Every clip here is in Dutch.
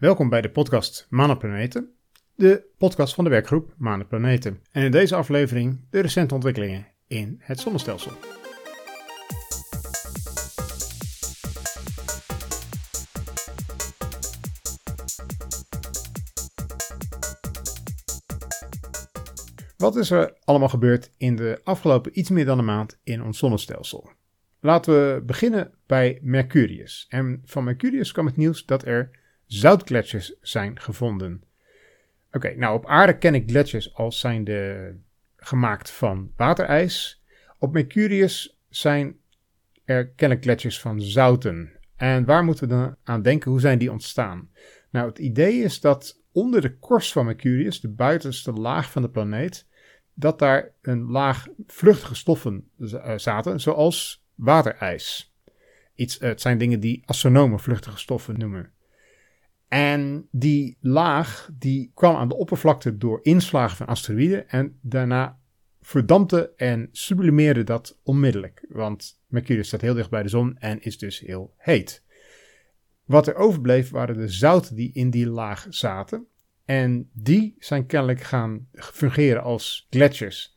Welkom bij de podcast Planeten, de podcast van de werkgroep Planeten. En in deze aflevering de recente ontwikkelingen in het zonnestelsel. Wat is er allemaal gebeurd in de afgelopen iets meer dan een maand in ons zonnestelsel? Laten we beginnen bij Mercurius. En van Mercurius kwam het nieuws dat er zoutgletsjers zijn gevonden. Oké, nou op aarde ken ik gletsjers als zijnde gemaakt van waterijs. Op Mercurius zijn er kennelijk gletsjers van zouten. En waar moeten we dan aan denken? Hoe zijn die ontstaan? Nou, het idee is dat onder de korst van Mercurius, de buitenste laag van de planeet, dat daar een laag vluchtige stoffen eh, zaten, zoals waterijs. Iets, het zijn dingen die astronomen vluchtige stoffen noemen. En die laag die kwam aan de oppervlakte door inslagen van asteroïden en daarna verdampte en sublimeerde dat onmiddellijk. Want Mercurius staat heel dicht bij de zon en is dus heel heet. Wat er overbleef waren de zouten die in die laag zaten. En die zijn kennelijk gaan fungeren als gletsjers.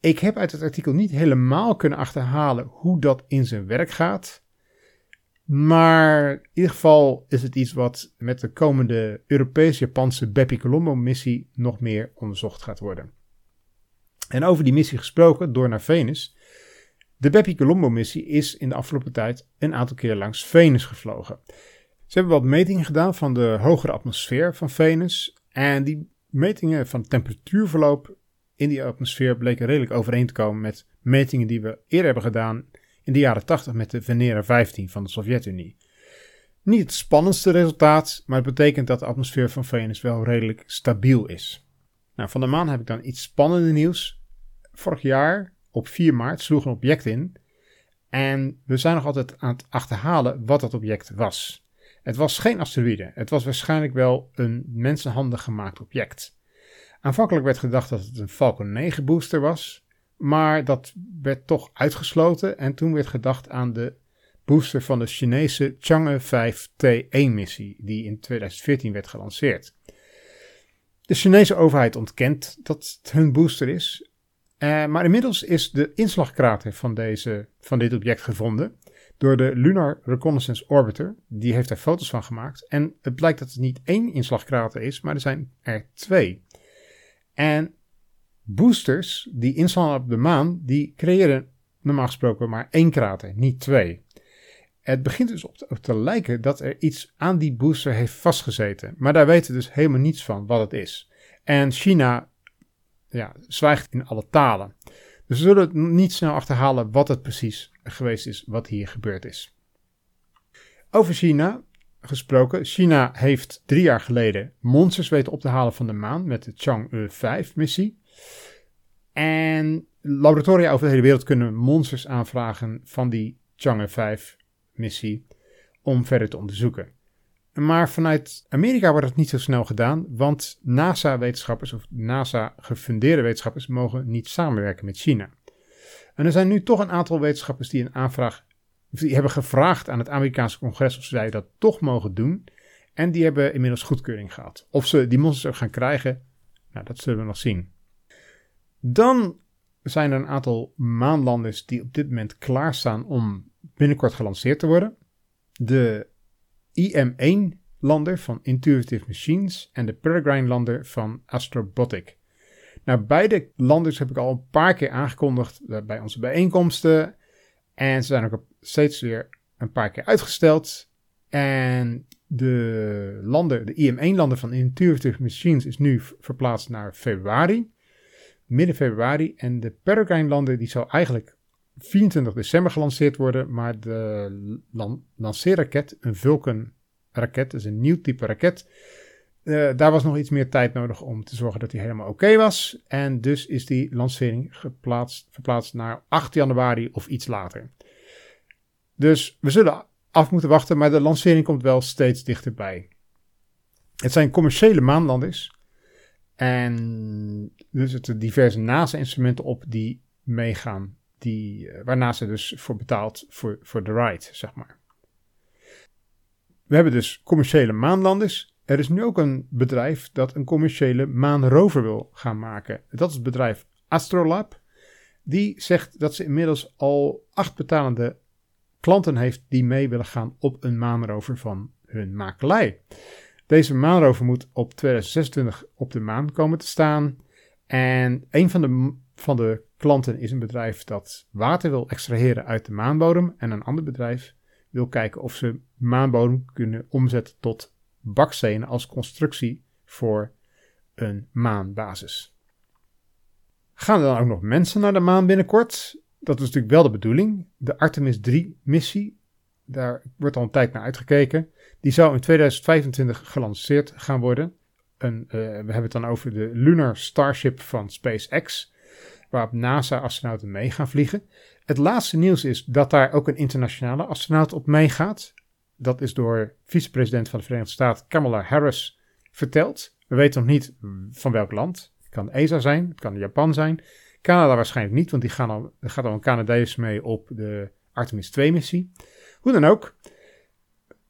Ik heb uit het artikel niet helemaal kunnen achterhalen hoe dat in zijn werk gaat. Maar in ieder geval is het iets wat met de komende Europees-Japanse Bepi Colombo-missie nog meer onderzocht gaat worden. En over die missie gesproken, door naar Venus. De Bepi Colombo-missie is in de afgelopen tijd een aantal keer langs Venus gevlogen. Ze hebben wat metingen gedaan van de hogere atmosfeer van Venus. En die metingen van temperatuurverloop in die atmosfeer bleken redelijk overeen te komen met metingen die we eerder hebben gedaan in de jaren 80 met de Venera 15 van de Sovjet-Unie. Niet het spannendste resultaat, maar het betekent dat de atmosfeer van Venus wel redelijk stabiel is. Nou, van de maan heb ik dan iets spannender nieuws. Vorig jaar, op 4 maart, sloeg een object in. En we zijn nog altijd aan het achterhalen wat dat object was. Het was geen asteroïde. Het was waarschijnlijk wel een mensenhandig gemaakt object. Aanvankelijk werd gedacht dat het een Falcon 9 booster was, maar dat werd toch uitgesloten en toen werd gedacht aan de booster van de Chinese Chang'e 5T1-missie, die in 2014 werd gelanceerd. De Chinese overheid ontkent dat het hun booster is, eh, maar inmiddels is de inslagkrater van, deze, van dit object gevonden door de Lunar Reconnaissance Orbiter. Die heeft er foto's van gemaakt en het blijkt dat het niet één inslagkrater is, maar er zijn er twee. En boosters die inslaan op de maan, die creëren normaal gesproken maar één krater, niet twee. Het begint dus op te, lijken dat er iets aan die booster heeft vastgezeten. Maar daar weten we dus helemaal niets van wat het is. En China ja, zwijgt in alle talen. Dus we zullen niet snel achterhalen wat het precies geweest is, wat hier gebeurd is. Over China gesproken. China heeft drie jaar geleden monsters weten op te halen van de maan met de Chang'e 5 missie. En laboratoria over de hele wereld kunnen monsters aanvragen van die Chang'e 5 missie om verder te onderzoeken. Maar vanuit Amerika wordt het niet zo snel gedaan, want NASA-wetenschappers of NASA-gefundeerde wetenschappers mogen niet samenwerken met China. En er zijn nu toch een aantal wetenschappers die een aanvraag die hebben gevraagd aan het Amerikaanse congres of zij dat toch mogen doen. En die hebben inmiddels goedkeuring gehad. Of ze die monsters ook gaan krijgen, nou, dat zullen we nog zien. Dan zijn er een aantal maanlanders die op dit moment klaarstaan om binnenkort gelanceerd te worden. De IM-1-lander van Intuitive Machines en de Peregrine-lander van Astrobotic. Nou, beide landers heb ik al een paar keer aangekondigd eh, bij onze bijeenkomsten. En ze zijn ook steeds weer een paar keer uitgesteld. En de landen, de IM1-landen van Intuitive Machines is nu verplaatst naar februari, midden februari. En de Peregrine-landen die zou eigenlijk 24 december gelanceerd worden, maar de lanceerraket, een Vulcan-raket, dus een nieuw type raket, uh, daar was nog iets meer tijd nodig om te zorgen dat hij helemaal oké was. En dus is die lancering geplaatst, verplaatst naar 8 januari of iets later. Dus we zullen af moeten wachten, maar de lancering komt wel steeds dichterbij. Het zijn commerciële maanlanders. En dus het diverse NASA-instrumenten op die meegaan. Die, eh, waar NASA dus voor betaalt voor, voor de ride, zeg maar. We hebben dus commerciële maanlanders. er is nu ook een bedrijf dat een commerciële maanrover wil gaan maken. Dat is het bedrijf Astrolab. Die zegt dat ze inmiddels al acht betalende klanten heeft die mee willen gaan op een maanrover van hun makelij. Deze maanrover moet op 2026 op de maan komen te staan. En een van de, van de klanten is een bedrijf dat water wil extraheren uit de maanbodem. En een ander bedrijf wil kijken of ze maanbodem kunnen omzetten tot bakstenen als constructie voor een maanbasis. Gaan er dan ook nog mensen naar de maan binnenkort? Dat is natuurlijk wel de bedoeling. De Artemis 3-missie, daar wordt al een tijd naar uitgekeken. Die zou in 2025 gelanceerd gaan worden. Een, uh, we hebben het dan over de Lunar Starship van SpaceX, waarop NASA-astronauten mee gaan vliegen. Het laatste nieuws is dat daar ook een internationale astronaut op meegaat. Dat is door vicepresident van de Verenigde Staten Kamala Harris verteld. We weten nog niet van welk land. Het kan ESA zijn, het kan Japan zijn. Canada waarschijnlijk niet, want die gaan al, er gaat al een Canadees mee op de Artemis 2-missie. Hoe dan ook.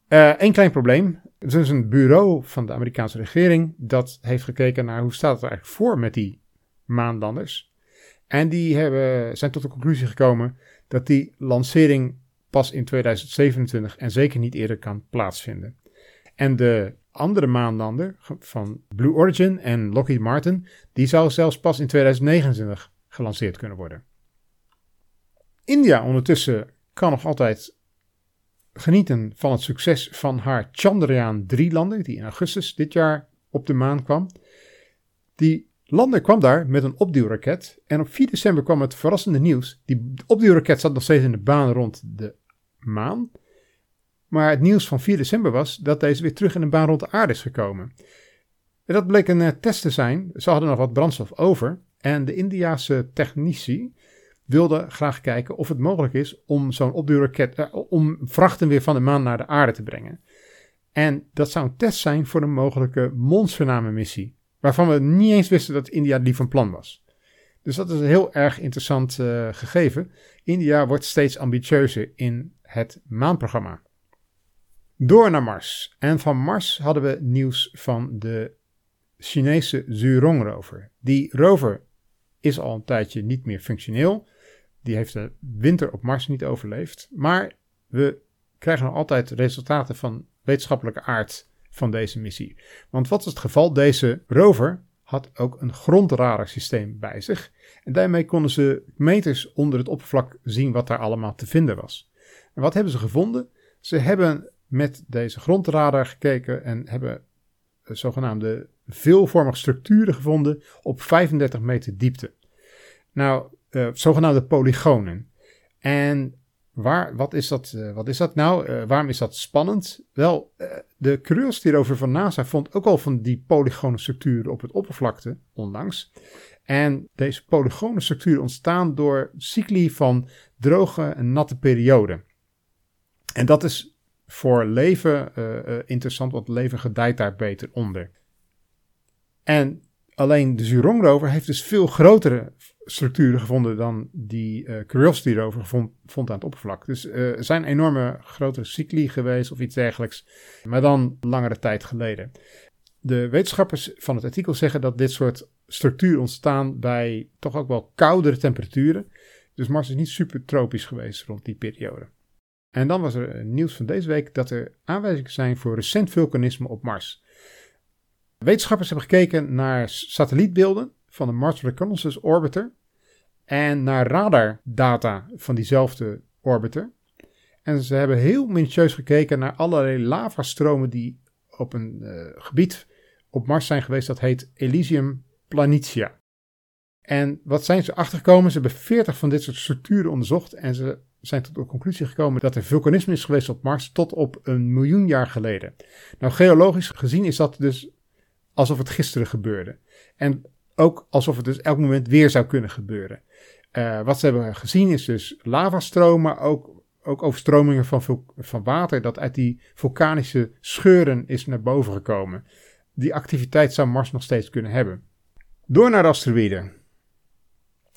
Eén uh, klein probleem. Er is een bureau van de Amerikaanse regering dat heeft gekeken naar hoe staat het er eigenlijk voor met die maanlanders. En die hebben, zijn tot de conclusie gekomen dat die lancering pas in 2027 en zeker niet eerder kan plaatsvinden. En de andere maanlander van Blue Origin en Lockheed Martin, die zou zelfs pas in 2029 gelanceerd kunnen worden. India ondertussen kan nog altijd genieten van het succes van haar Chandrayaan 3-lander, die in augustus dit jaar op de maan kwam. Die lander kwam daar met een opduwraket en op 4 december kwam het verrassende nieuws. Die opduwraket zat nog steeds in de baan rond de maan. Maar het nieuws van 4 december was dat deze weer terug in de baan rond de aarde is gekomen. En dat bleek een uh, test te zijn. Ze hadden nog wat brandstof over. En de Indiase technici wilden graag kijken of het mogelijk is om zo'n opduurraket, uh, om vrachten weer van de maan naar de aarde te brengen. En dat zou een test zijn voor een mogelijke mondsvername-missie, waarvan we niet eens wisten dat India die van plan was. Dus dat is een heel erg interessant uh, gegeven. India wordt steeds ambitieuzer in het maanprogramma. Door naar Mars. En van Mars hadden we nieuws van de Chinese Zhurong rover. Die rover is al een tijdje niet meer functioneel. Die heeft de winter op Mars niet overleefd. Maar we krijgen nog altijd resultaten van wetenschappelijke aard van deze missie. Want wat is het geval? Deze rover had ook een grondradarsysteem bij zich. En daarmee konden ze meters onder het oppervlak zien wat daar allemaal te vinden was. En wat hebben ze gevonden? Ze hebben met deze grondradar gekeken en hebben zogenaamde veelvormige structuren gevonden op 35 meter diepte. Nou, uh, zogenaamde polygonen. En waar, wat, is dat, uh, wat is dat nou? Uh, waarom is dat spannend? Wel, de Curiosity rover van NASA vond ook al van die polygone structuren op het oppervlakte onlangs. En deze polygone structuren ontstaan door cycli van droge en natte perioden. En dat is voor leven interessant, want leven gedijt daar beter onder. En alleen de Zhurong rover heeft dus veel grotere structuren gevonden dan die uh, Curiosity rover vond, vond, aan het oppervlak. Dus uh, er zijn enorme grotere cycli geweest of iets dergelijks, maar dan langere tijd geleden. De wetenschappers van het artikel zeggen dat dit soort structuren ontstaan bij toch ook wel koudere temperaturen. Dus Mars is niet super tropisch geweest rond die periode. En dan was er nieuws van deze week dat er aanwijzingen zijn voor recent vulkanisme op Mars. Wetenschappers hebben gekeken naar satellietbeelden van de Mars Reconnaissance Orbiter en naar radardata van diezelfde orbiter. En ze hebben heel minutieus gekeken naar allerlei lavastromen die op een uh, gebied op Mars zijn geweest dat heet Elysium Planitia. En wat zijn ze achtergekomen? Ze hebben 40 van dit soort structuren onderzocht en ze zijn tot de conclusie gekomen dat er vulkanisme is geweest op Mars tot op een miljoen jaar geleden. Nou, geologisch gezien is dat dus alsof het gisteren gebeurde. En ook alsof het dus elk moment weer zou kunnen gebeuren. Uh, wat ze hebben gezien is dus lavastromen, maar ook, ook overstromingen van, van water dat uit die vulkanische scheuren is naar boven gekomen. Die activiteit zou Mars nog steeds kunnen hebben. Door naar de asteroïden.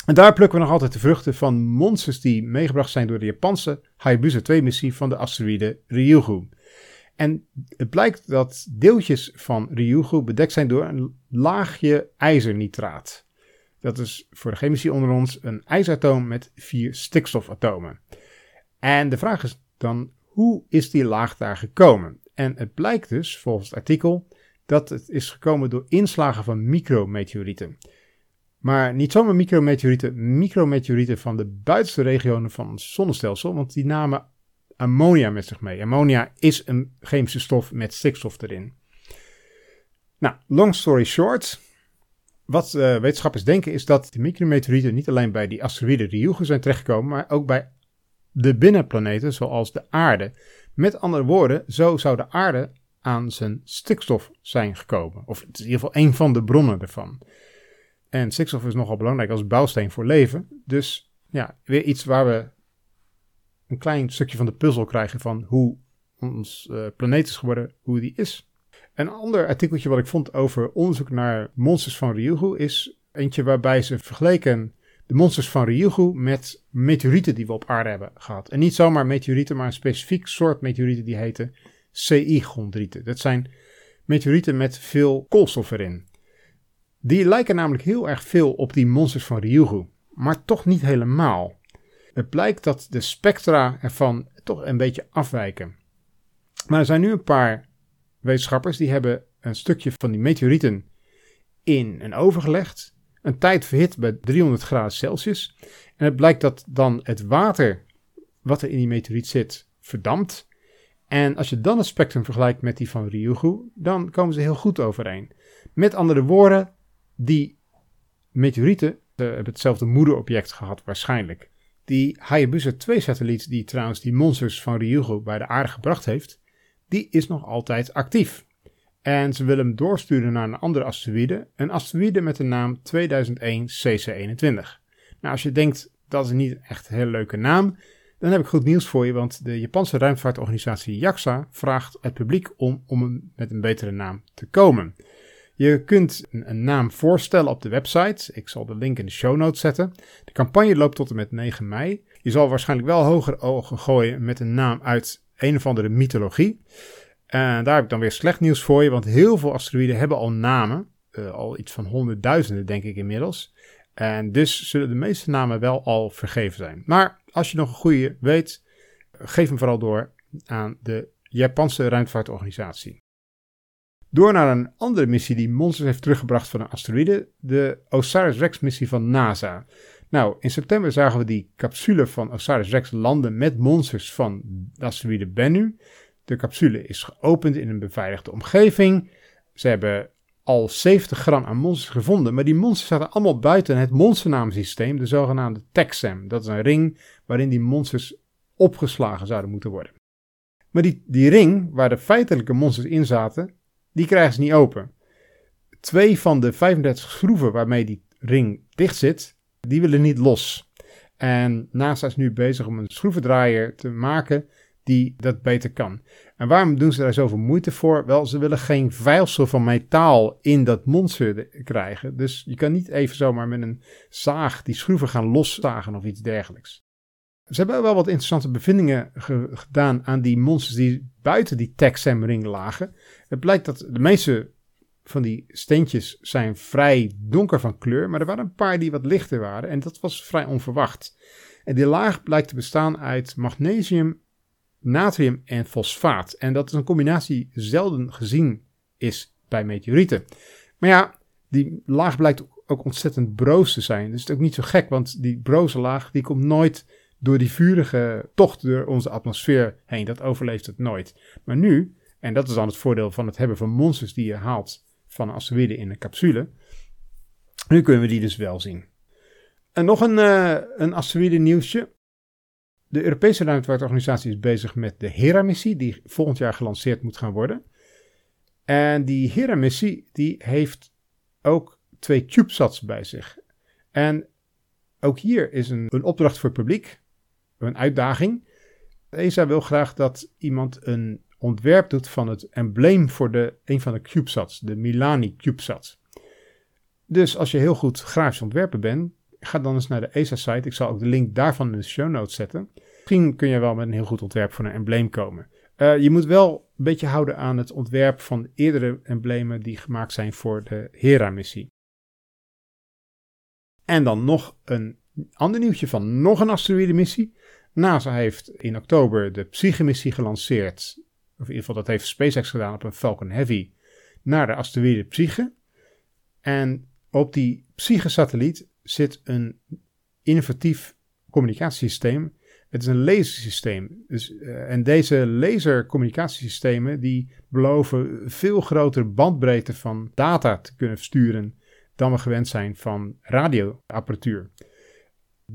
En daar plukken we nog altijd de vruchten van monsters die meegebracht zijn door de Japanse Hayabusa 2-missie van de asteroïde Ryugu. En het blijkt dat deeltjes van Ryugu bedekt zijn door een laagje ijzernitraat. Dat is voor de chemici onder ons een ijzeratoom met vier stikstofatomen. En de vraag is dan, hoe is die laag daar gekomen? En het blijkt dus, volgens het artikel, dat het is gekomen door inslagen van micrometeorieten. Maar niet zomaar micrometeorieten, micrometeorieten van de buitenste regionen van het zonnestelsel, want die namen ammonia met zich mee. Ammonia is een chemische stof met stikstof erin. Nou, long story short. Wat uh, wetenschappers denken is dat de micrometeorieten niet alleen bij die asteroïde Ryugu zijn terechtgekomen, maar ook bij de binnenplaneten zoals de aarde. Met andere woorden, zo zou de aarde aan zijn stikstof zijn gekomen. Of het is in ieder geval een van de bronnen ervan. En stikstof is nogal belangrijk als bouwsteen voor leven. Dus ja, weer iets waar we een klein stukje van de puzzel krijgen van hoe ons uh, planeet is geworden, hoe die is. Een ander artikeltje wat ik vond over onderzoek naar monsters van Ryugu is eentje waarbij ze vergeleken de monsters van Ryugu met meteorieten die we op aarde hebben gehad. En niet zomaar meteorieten, maar een specifiek soort meteorieten die heten CI-chondrieten. Dat zijn meteorieten met veel koolstof erin. Die lijken namelijk heel erg veel op die monsters van Ryugu, maar toch niet helemaal. Het blijkt dat de spectra ervan toch een beetje afwijken. Maar er zijn nu een paar wetenschappers die hebben een stukje van die meteorieten in een oven gelegd. Een tijd verhit bij 300 graden Celsius. En het blijkt dat dan het water wat er in die meteoriet zit verdampt. En als je dan het spectrum vergelijkt met die van Ryugu, dan komen ze heel goed overeen. Met andere woorden, die meteorieten uh, hebben hetzelfde moederobject gehad waarschijnlijk. Die Hayabusa 2-satelliet, die trouwens die monsters van Ryugu bij de aarde gebracht heeft, die is nog altijd actief. En ze willen hem doorsturen naar een andere asteroïde, een asteroïde met de naam 2001 CC21. Nou, als je denkt dat is niet echt een hele leuke naam, dan heb ik goed nieuws voor je, want de Japanse ruimtevaartorganisatie JAXA vraagt het publiek om, om met een betere naam te komen. Je kunt een, naam voorstellen op de website. Ik zal de link in de show notes zetten. De campagne loopt tot en met 9 mei. Je zal waarschijnlijk wel hoger ogen gooien met een naam uit een of andere mythologie. En daar heb ik dan weer slecht nieuws voor je, want heel veel asteroïden hebben al namen. Uh, al iets van honderdduizenden, denk ik inmiddels. En dus zullen de meeste namen wel al vergeven zijn. Maar als je nog een goede weet, geef hem vooral door aan de Japanse ruimtevaartorganisatie. Door naar een andere missie die monsters heeft teruggebracht van een asteroïde, de OSIRIS-REx-missie van NASA. Nou, in september zagen we die capsule van OSIRIS-REx landen met monsters van de asteroïde Bennu. De capsule is geopend in een beveiligde omgeving. Ze hebben al 70 gram aan monsters gevonden, maar die monsters zaten allemaal buiten het monsternaamsysteem, de zogenaamde TAXAM. Dat is een ring waarin die monsters opgeslagen zouden moeten worden. Maar die, die ring, waar de feitelijke monsters in zaten, die krijgen ze niet open. Twee van de 35 schroeven waarmee die ring dicht zit, die willen niet los. En NASA is nu bezig om een schroevendraaier te maken die dat beter kan. En waarom doen ze daar zoveel moeite voor? Wel, ze willen geen vuilsel van metaal in dat monster krijgen. Dus je kan niet even zomaar met een zaag die schroeven gaan loszagen of iets dergelijks. Ze hebben wel wat interessante bevindingen gedaan aan die monsters die buiten die Texam-ring lagen. Het blijkt dat de meeste van die steentjes zijn vrij donker van kleur, maar er waren een paar die wat lichter waren en dat was vrij onverwacht. En die laag blijkt te bestaan uit magnesium, natrium en fosfaat. En dat is een combinatie zelden gezien is bij meteorieten. Maar ja, die laag blijkt ook ontzettend broos te zijn. Dus het is ook niet zo gek, want die broze laag die komt nooit door die vurige tocht door onze atmosfeer heen. Dat overleeft het nooit. Maar nu, en dat is dan het voordeel van het hebben van monsters die je haalt van asteroïden in een capsule. Nu kunnen we die dus wel zien. En nog een, uh, een asteroïde nieuwsje. De Europese ruimtevaartorganisatie is bezig met de Hera-missie, die volgend jaar gelanceerd moet gaan worden. En die Hera-missie die heeft ook twee CubeSats bij zich. En ook hier is een, een opdracht voor het publiek een uitdaging. ESA wil graag dat iemand een ontwerp doet van het embleem voor de, een van de CubeSats, de Milani CubeSat. Dus als je heel goed grafisch ontwerper bent, ga dan eens naar de ESA-site. Ik zal ook de link daarvan in de show notes zetten. Misschien kun je wel met een heel goed ontwerp voor een embleem komen. Uh, je moet wel een beetje houden aan het ontwerp van eerdere emblemen die gemaakt zijn voor de Hera-missie. En dan nog een ander nieuwtje van nog een asteroïde-missie. NASA heeft in oktober de Psyche-missie gelanceerd. Of in ieder geval dat heeft SpaceX gedaan op een Falcon Heavy. Naar de asteroïde Psyche. En op die Psyche-satelliet zit een innovatief communicatiesysteem. Het is een lasersysteem. Dus, uh, en deze lasercommunicatiesystemen die beloven veel grotere bandbreedte van data te kunnen versturen dan we gewend zijn van radioapparatuur.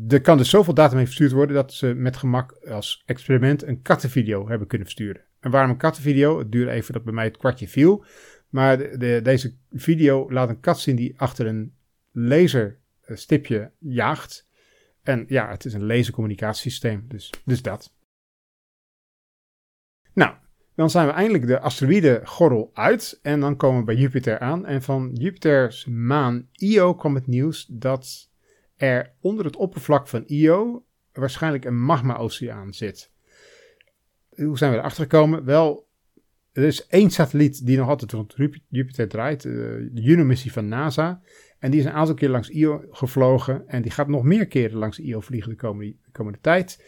Er kan dus zoveel data mee verstuurd worden dat ze met gemak als experiment een kattenvideo hebben kunnen versturen. En waarom een kattenvideo? Het duurde even dat bij mij het kwartje viel. Maar de, deze video laat een kat zien die achter een laserstipje jaagt. En ja, het is een lasercommunicatiesysteem, dus, dus dat. Nou, dan zijn we eindelijk de asteroïdengordel uit en dan komen we bij Jupiter aan. En van Jupiters maan Io kwam het nieuws dat er onder het oppervlak van Io waarschijnlijk een magma-oceaan zit. Hoe zijn we erachter gekomen? Wel, er is één satelliet die nog altijd rond Jupiter draait, eh, de Juno-missie van NASA. En die is een aantal keer langs Io gevlogen en die gaat nog meer keren langs Io vliegen de komende, de komende tijd.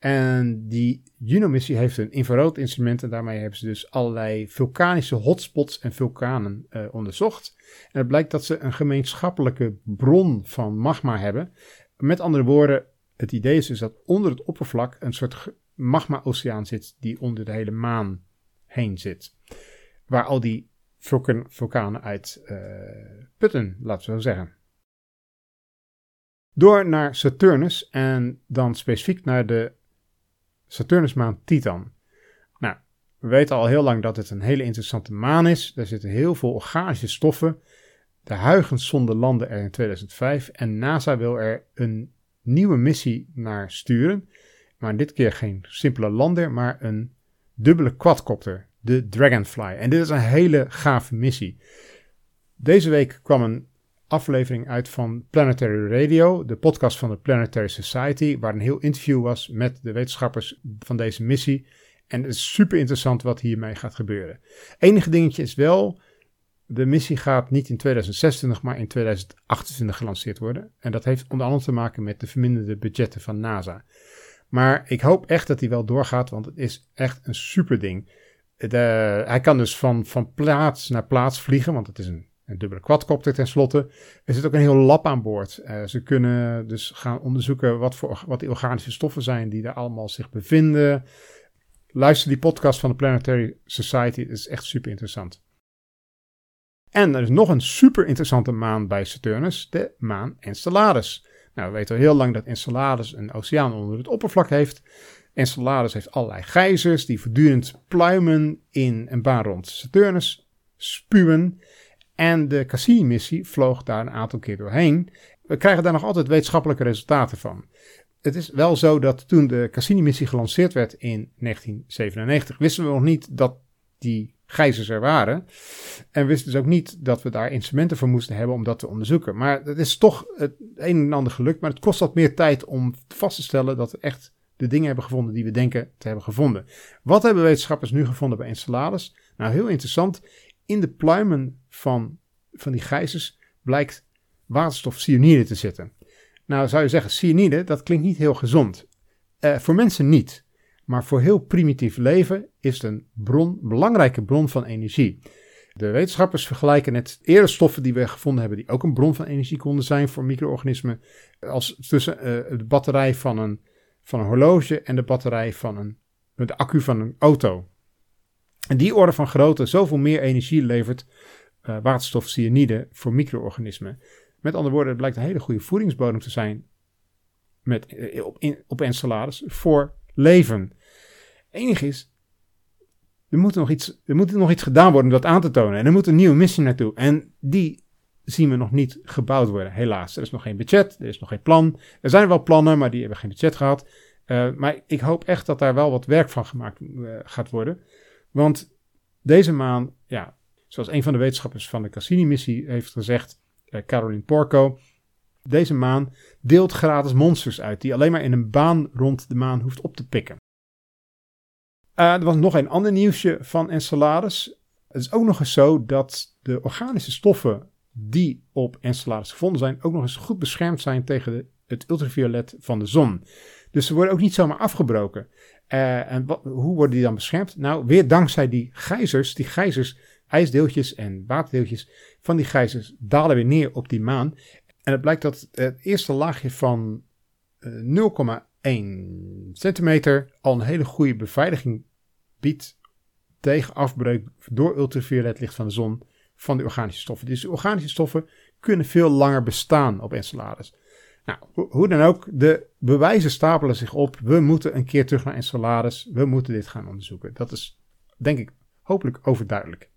En die Juno-missie heeft een infrarood-instrument en daarmee hebben ze dus allerlei vulkanische hotspots en vulkanen uh, onderzocht. En het blijkt dat ze een gemeenschappelijke bron van magma hebben. Met andere woorden, het idee is dus dat onder het oppervlak een soort magma-oceaan zit die onder de hele maan heen zit. Waar al die vulkanen uit uh, putten, laten we zo zeggen. Door naar Saturnus en dan specifiek naar de Saturnusmaan Titan. Nou, we weten al heel lang dat het een hele interessante maan is. Er zitten heel veel organische stoffen. De Huygens-zonde landde er in 2005 en NASA wil er een nieuwe missie naar sturen. Maar dit keer geen simpele lander, maar een dubbele quadcopter, de Dragonfly. En dit is een hele gave missie. Deze week kwam een aflevering uit van Planetary Radio, de podcast van de Planetary Society, waar een heel interview was met de wetenschappers van deze missie. En het is super interessant wat hiermee gaat gebeuren. Enige dingetje is wel, de missie gaat niet in 2026, maar in 2028 gelanceerd worden. En dat heeft onder andere te maken met de verminderde budgetten van NASA. Maar ik hoop echt dat hij wel doorgaat, want het is echt een super ding. De, hij kan dus van, van plaats naar plaats vliegen, want het is een een dubbele quadcopter tenslotte. Er zit ook een heel lab aan boord. Uh, ze kunnen dus gaan onderzoeken wat, voor, wat die organische stoffen zijn die daar allemaal zich bevinden. Luister die podcast van de Planetary Society, het is echt super interessant. En er is nog een super interessante maan bij Saturnus, de maan Enceladus. Nou, we weten al heel lang dat Enceladus een oceaan onder het oppervlak heeft. Enceladus heeft allerlei gijzers die voortdurend pluimen in een baan rond Saturnus spuwen. En de Cassini-missie vloog daar een aantal keer doorheen. We krijgen daar nog altijd wetenschappelijke resultaten van. Het is wel zo dat toen de Cassini-missie gelanceerd werd in 1997, wisten we nog niet dat die gijzers er waren. En wisten dus ook niet dat we daar instrumenten voor moesten hebben om dat te onderzoeken. Maar het is toch het een en ander gelukt. Maar het kost wat meer tijd om vast te stellen dat we echt de dingen hebben gevonden die we denken te hebben gevonden. Wat hebben wetenschappers nu gevonden bij Enceladus? Nou, heel interessant in de pluimen van, van die gijzers blijkt waterstofcyanide te zitten. Nou zou je zeggen, cyanide, dat klinkt niet heel gezond. Uh, voor mensen niet. Maar voor heel primitief leven is het een bron, belangrijke bron van energie. De wetenschappers vergelijken het eerder stoffen die we gevonden hebben, die ook een bron van energie konden zijn voor micro-organismen, als tussen uh, de batterij van een, van een horloge en de batterij van een, de accu van een auto. En die orde van grootte zoveel meer energie levert uh, waterstofcyanide voor micro-organismen. Met andere woorden, het blijkt een hele goede voedingsbodem te zijn met, eh, op, in, op voor leven. Enig is, er moet, nog iets, er moet nog iets gedaan worden om dat aan te tonen. En er moet een nieuwe missie naartoe. En die zien we nog niet gebouwd worden, helaas. Er is nog geen budget, er is nog geen plan. Er zijn wel plannen, maar die hebben geen budget gehad. Uh, maar ik hoop echt dat daar wel wat werk van gemaakt gaat worden. Want deze maan, ja, zoals een van de wetenschappers van de Cassini-missie heeft gezegd, uh, Caroline Porco, deze maan deelt gratis monsters uit die alleen maar in een baan rond de maan hoeft op te pikken. Uh, er was nog een ander nieuwsje van Enceladus. Het is ook nog eens zo dat de organische stoffen die op Enceladus gevonden zijn, ook nog eens goed beschermd zijn tegen het ultraviolet van de zon. Dus ze worden ook niet zomaar afgebroken. Uh, en hoe worden die dan beschermd? Nou, weer dankzij die gijzers. Die gijzers, ijsdeeltjes en waterdeeltjes van die gijzers dalen weer neer op die maan. En het blijkt dat het eerste laagje van uh, 0,1 centimeter al een hele goede beveiliging biedt tegen afbreuk door ultraviolet licht van de zon van de organische stoffen. Dus de organische stoffen kunnen veel langer bestaan op Enceladus. Nou, hoe dan ook, de bewijzen stapelen zich op. We moeten een keer terug naar Enceladus. We moeten dit gaan onderzoeken. Dat is, denk ik, hopelijk overduidelijk.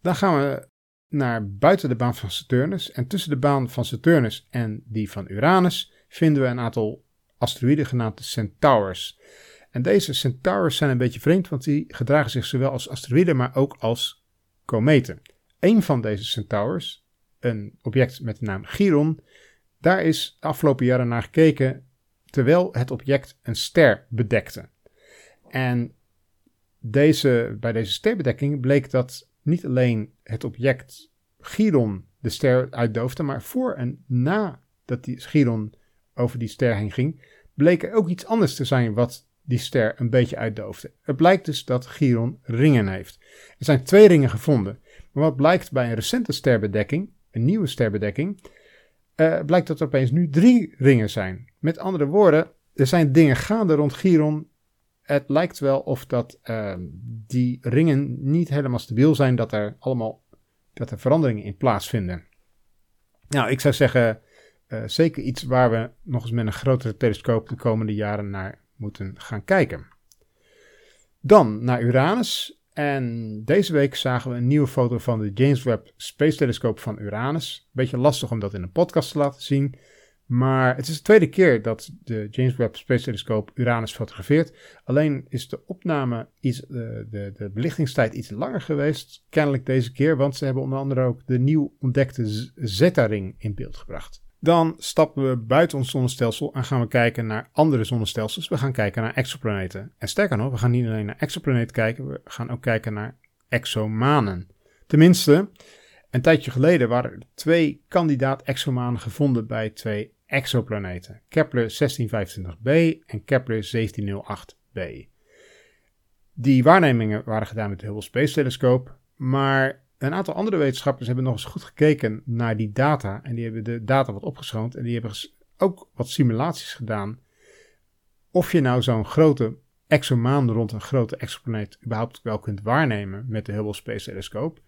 Dan gaan we naar buiten de baan van Saturnus. En tussen de baan van Saturnus en die van Uranus vinden we een aantal asteroïden genaamd de Centaurs. En deze Centaurs zijn een beetje vreemd, want die gedragen zich zowel als asteroïden, maar ook als kometen. Een van deze Centaurs, een object met de naam Chiron, daar is de afgelopen jaren naar gekeken terwijl het object een ster bedekte. En deze, bij deze sterbedekking bleek dat niet alleen het object Chiron de ster uitdoofde, maar voor en na dat die Chiron over die ster heen ging, bleek er ook iets anders te zijn wat die ster een beetje uitdoofde. Het blijkt dus dat Chiron ringen heeft. Er zijn twee ringen gevonden. Maar wat blijkt bij een recente sterbedekking, een nieuwe sterbedekking, uh, blijkt dat er opeens nu drie ringen zijn. Met andere woorden, er zijn dingen gaande rond Chiron. Het lijkt wel of dat uh, die ringen niet helemaal stabiel zijn, dat er allemaal dat er veranderingen in plaatsvinden. Nou, ik zou zeggen, uh, zeker iets waar we nog eens met een grotere telescoop de komende jaren naar moeten gaan kijken. Dan naar Uranus. En deze week zagen we een nieuwe foto van de James Webb Space Telescope van Uranus. Beetje lastig om dat in een podcast te laten zien. Maar het is de tweede keer dat de James Webb Space Telescope Uranus fotografeert. Alleen is de opname iets, de, de, de belichtingstijd iets langer geweest. Kennelijk deze keer, want ze hebben onder andere ook de nieuw ontdekte Zeta-ring in beeld gebracht. Dan stappen we buiten ons zonnestelsel en gaan we kijken naar andere zonnestelsels. We gaan kijken naar exoplaneten. En sterker nog, we gaan niet alleen naar exoplaneten kijken, we gaan ook kijken naar exomanen. Tenminste, een tijdje geleden waren er twee kandidaat exomanen gevonden bij twee exoplaneten. Kepler 1625b en Kepler 1708b. Die waarnemingen waren gedaan met de Hubble Space Telescope, maar een aantal andere wetenschappers hebben nog eens goed gekeken naar die data. En die hebben de data wat opgeschoond. En die hebben ook wat simulaties gedaan. Of je nou zo'n grote exomaan rond een grote exoplaneet überhaupt wel kunt waarnemen met de Hubble Space Telescope.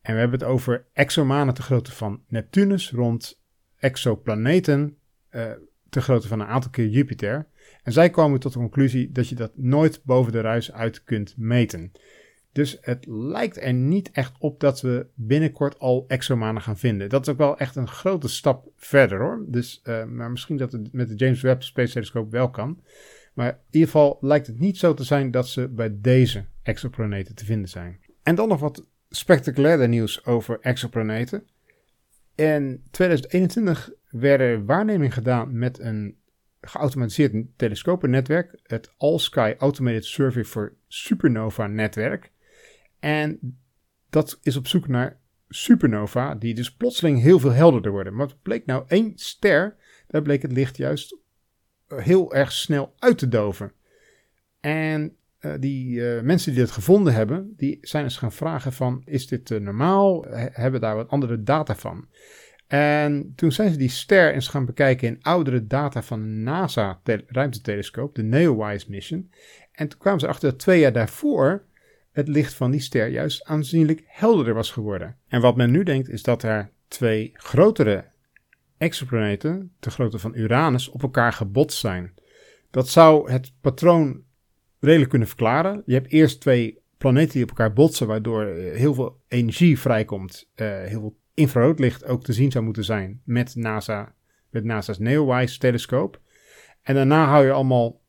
En we hebben het over exomanen te grootte van Neptunus rond exoplaneten uh, te grootte van een aantal keer Jupiter. En zij komen tot de conclusie dat je dat nooit boven de ruis uit kunt meten. Dus het lijkt er niet echt op dat we binnenkort al exomanen gaan vinden. Dat is ook wel echt een grote stap verder hoor. Dus, uh, maar misschien dat het met de James Webb Space Telescope wel kan. Maar in ieder geval lijkt het niet zo te zijn dat ze bij deze exoplaneten te vinden zijn. En dan nog wat spectaculairder nieuws over exoplaneten. In 2021 werden waarnemingen gedaan met een geautomatiseerd telescopennetwerk, het All-Sky Automated Survey for Supernova netwerk. En dat is op zoek naar supernova, die dus plotseling heel veel helderder worden. Maar het bleek nou één ster, daar bleek het licht juist heel erg snel uit te doven. En uh, die uh, mensen die dat gevonden hebben, die zijn eens gaan vragen van, is dit normaal? He hebben daar wat andere data van? En toen zijn ze die ster eens gaan bekijken in oudere data van de NASA ruimtetelescoop, de NEOWISE mission. En toen kwamen ze achter dat twee jaar daarvoor het licht van die ster juist aanzienlijk helderder was geworden. En wat men nu denkt is dat er twee grotere exoplaneten, de grootte van Uranus, op elkaar gebotst zijn. Dat zou het patroon redelijk kunnen verklaren. Je hebt eerst twee planeten die op elkaar botsen, waardoor eh, heel veel energie vrijkomt. Uh, heel veel infraroodlicht ook te zien zou moeten zijn met, NASA, met NASA's NEOWISE telescoop. En daarna hou je allemaal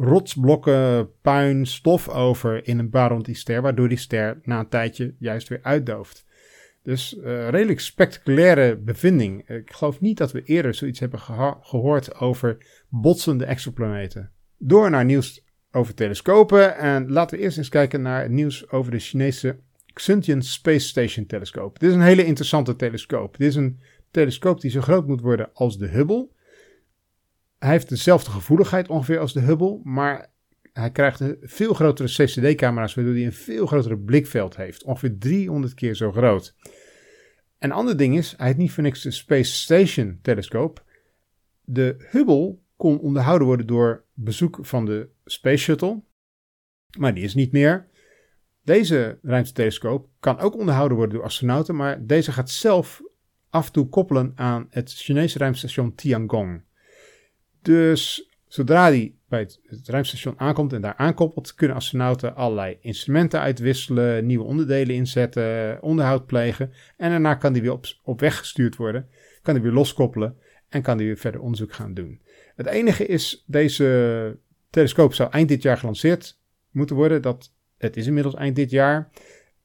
rotsblokken, puin, stof over in een baan rond die ster, waardoor die ster na een tijdje juist weer uitdooft. Dus uh, redelijk spectaculaire bevinding. Ik geloof niet dat we eerder zoiets hebben gehoord over botsende exoplaneten. Door naar nieuws over telescopen. En laten we eerst eens kijken naar het nieuws over de Chinese Xuntian Space Station telescoop. Dit is een hele interessante telescoop. Dit is een telescoop die zo groot moet worden als de Hubble. Hij heeft dezelfde gevoeligheid ongeveer als de Hubble, maar hij krijgt een veel grotere CCD-camera's, waardoor hij een veel grotere blikveld heeft. Ongeveer 300 keer zo groot. Een ander ding is, hij heeft niet voor niks de Space Station telescoop. De Hubble kon onderhouden worden door bezoek van de Space Shuttle, maar die is niet meer. Deze ruimtetelescoop kan ook onderhouden worden door astronauten, maar deze gaat zelf af en toe koppelen aan het Chinese ruimtestation Tiangong. Dus zodra die bij het, het ruimtestation aankomt en daar aankoppelt, kunnen astronauten allerlei instrumenten uitwisselen, nieuwe onderdelen inzetten, onderhoud plegen. En daarna kan die weer op, op weg gestuurd worden, kan die weer loskoppelen en kan die weer verder onderzoek gaan doen. Het enige is, deze telescoop zou eind dit jaar gelanceerd moeten worden. Dat, het is inmiddels eind dit jaar.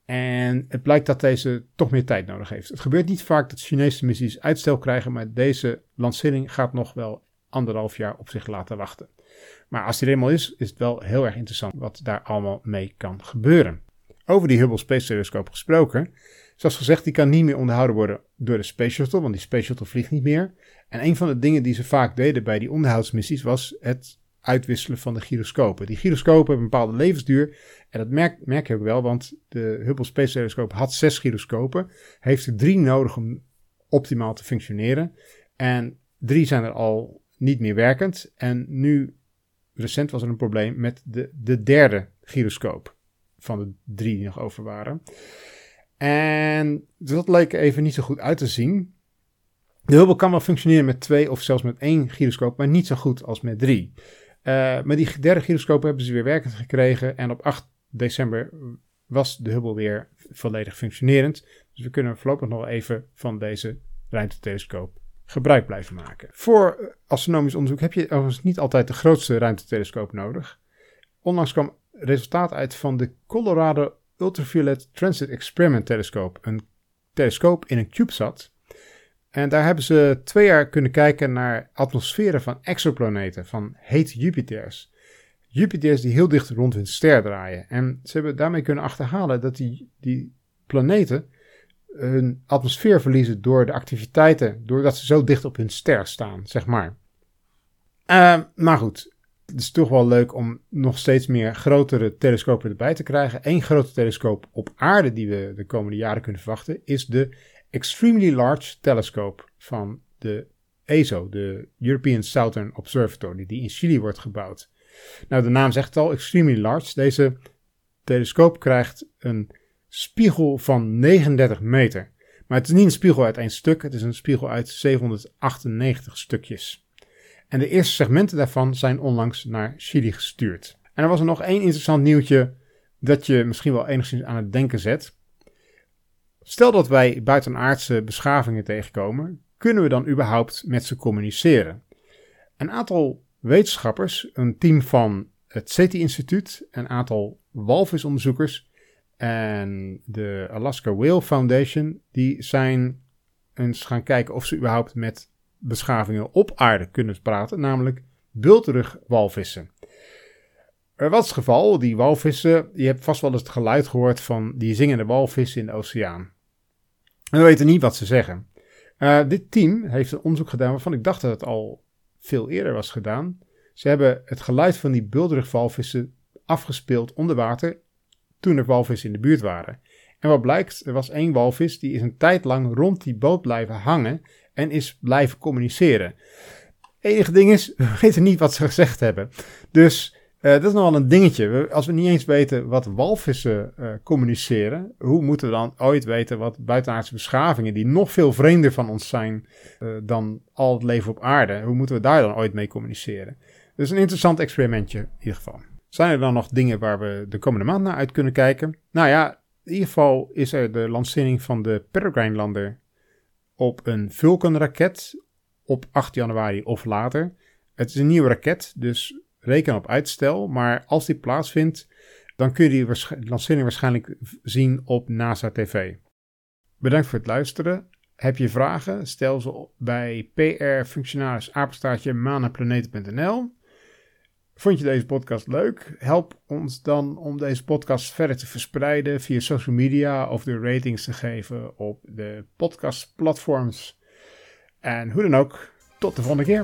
En het blijkt dat deze toch meer tijd nodig heeft. Het gebeurt niet vaak dat Chinese missies uitstel krijgen, maar deze lancering gaat nog wel anderhalf jaar op zich laten wachten. Maar als die eenmaal is, is het wel heel erg interessant wat daar allemaal mee kan gebeuren. Over die Hubble Space Telescope gesproken. Zoals gezegd, die kan niet meer onderhouden worden door de Space Shuttle, want die Space Shuttle vliegt niet meer. En een van de dingen die ze vaak deden bij die onderhoudsmissies was het uitwisselen van de gyroscopen. Die gyroscopen hebben een bepaalde levensduur. En dat merk, merk je wel, want de Hubble Space Telescope had zes gyroscopen. Heeft er drie nodig om optimaal te functioneren. En drie zijn er al niet meer werkend. En nu, recent was er een probleem met de, de derde gyroscoop van de drie die nog over waren. En dat leek even niet zo goed uit te zien. De Hubble kan wel functioneren met twee of zelfs met één gyroscoop, maar niet zo goed als met drie. Uh, maar die derde gyroscoop hebben ze weer werkend gekregen en op 8 december was de Hubble weer volledig functionerend. Dus we kunnen voorlopig nog even van deze ruimtetelescoop gebruik blijven maken. Voor astronomisch onderzoek heb je overigens niet altijd de grootste ruimtetelescoop nodig. Onlangs kwam resultaat uit van de Colorado Ultraviolet Transit Experiment Telescope, een telescoop in een CubeSat. En daar hebben ze twee jaar kunnen kijken naar atmosferen van exoplaneten, van hete Jupiters. Jupiters die heel dicht rond hun ster draaien. En ze hebben daarmee kunnen achterhalen dat die, die planeten hun atmosfeer verliezen door de activiteiten, doordat ze zo dicht op hun ster staan, zeg maar. Uh, maar goed, het is toch wel leuk om nog steeds meer grotere telescopen erbij te krijgen. Eén grote telescoop op aarde die we de komende jaren kunnen verwachten is de Extremely Large Telescope van de ESO, de European Southern Observatory, die in Chili wordt gebouwd. Nou, de naam zegt het al, Extremely Large. Deze telescoop krijgt een spiegel van 39 meter. Maar het is niet een spiegel uit één stuk, het is een spiegel uit 798 stukjes. En de eerste segmenten daarvan zijn onlangs naar Chili gestuurd. En er was er nog één interessant nieuwtje dat je misschien wel enigszins aan het denken zet. Stel dat wij buitenaardse beschavingen tegenkomen, kunnen we dan überhaupt met ze communiceren? Een aantal wetenschappers, een team van het SETI-instituut, een aantal walvisonderzoekers en de Alaska Whale Foundation, die zijn eens gaan kijken of ze überhaupt met beschavingen op aarde kunnen praten, namelijk bultrugwalvissen. Er was het geval, die walvissen, je hebt vast wel eens het geluid gehoord van die zingende walvissen in de oceaan. En we weten niet wat ze zeggen. Uh, dit team heeft een onderzoek gedaan waarvan ik dacht dat het al veel eerder was gedaan. Ze hebben het geluid van die bultrugwalvissen afgespeeld onder water toen er walvissen in de buurt waren. En wat blijkt, er was één walvis die is een tijd lang rond die boot blijven hangen en is blijven communiceren. Enige ding is, we weten niet wat ze gezegd hebben. Dus uh, dat is nogal een dingetje. Als we niet eens weten wat walvissen uh, communiceren, hoe moeten we dan ooit weten wat buitenaardse beschavingen, die nog veel vreemder van ons zijn uh, dan al het leven op aarde, hoe moeten we daar dan ooit mee communiceren? Dus een interessant experimentje in ieder geval. Zijn er dan nog dingen waar we de komende maand naar uit kunnen kijken? Nou ja, in ieder geval is er de lancering van de Peregrine Lander op een Vulcan-raket op 8 januari of later. Het is een nieuwe raket, dus reken op uitstel. Maar als die plaatsvindt, dan kun je die lancering waarschijnlijk zien op NASA TV. Bedankt voor het luisteren. Heb je vragen? Stel ze op bij pr-functionaris manaplaneten.nl Vond je deze podcast leuk? Help ons dan om deze podcast verder te verspreiden via social media of de ratings te geven op de podcastplatforms. En hoe dan ook, tot de volgende keer.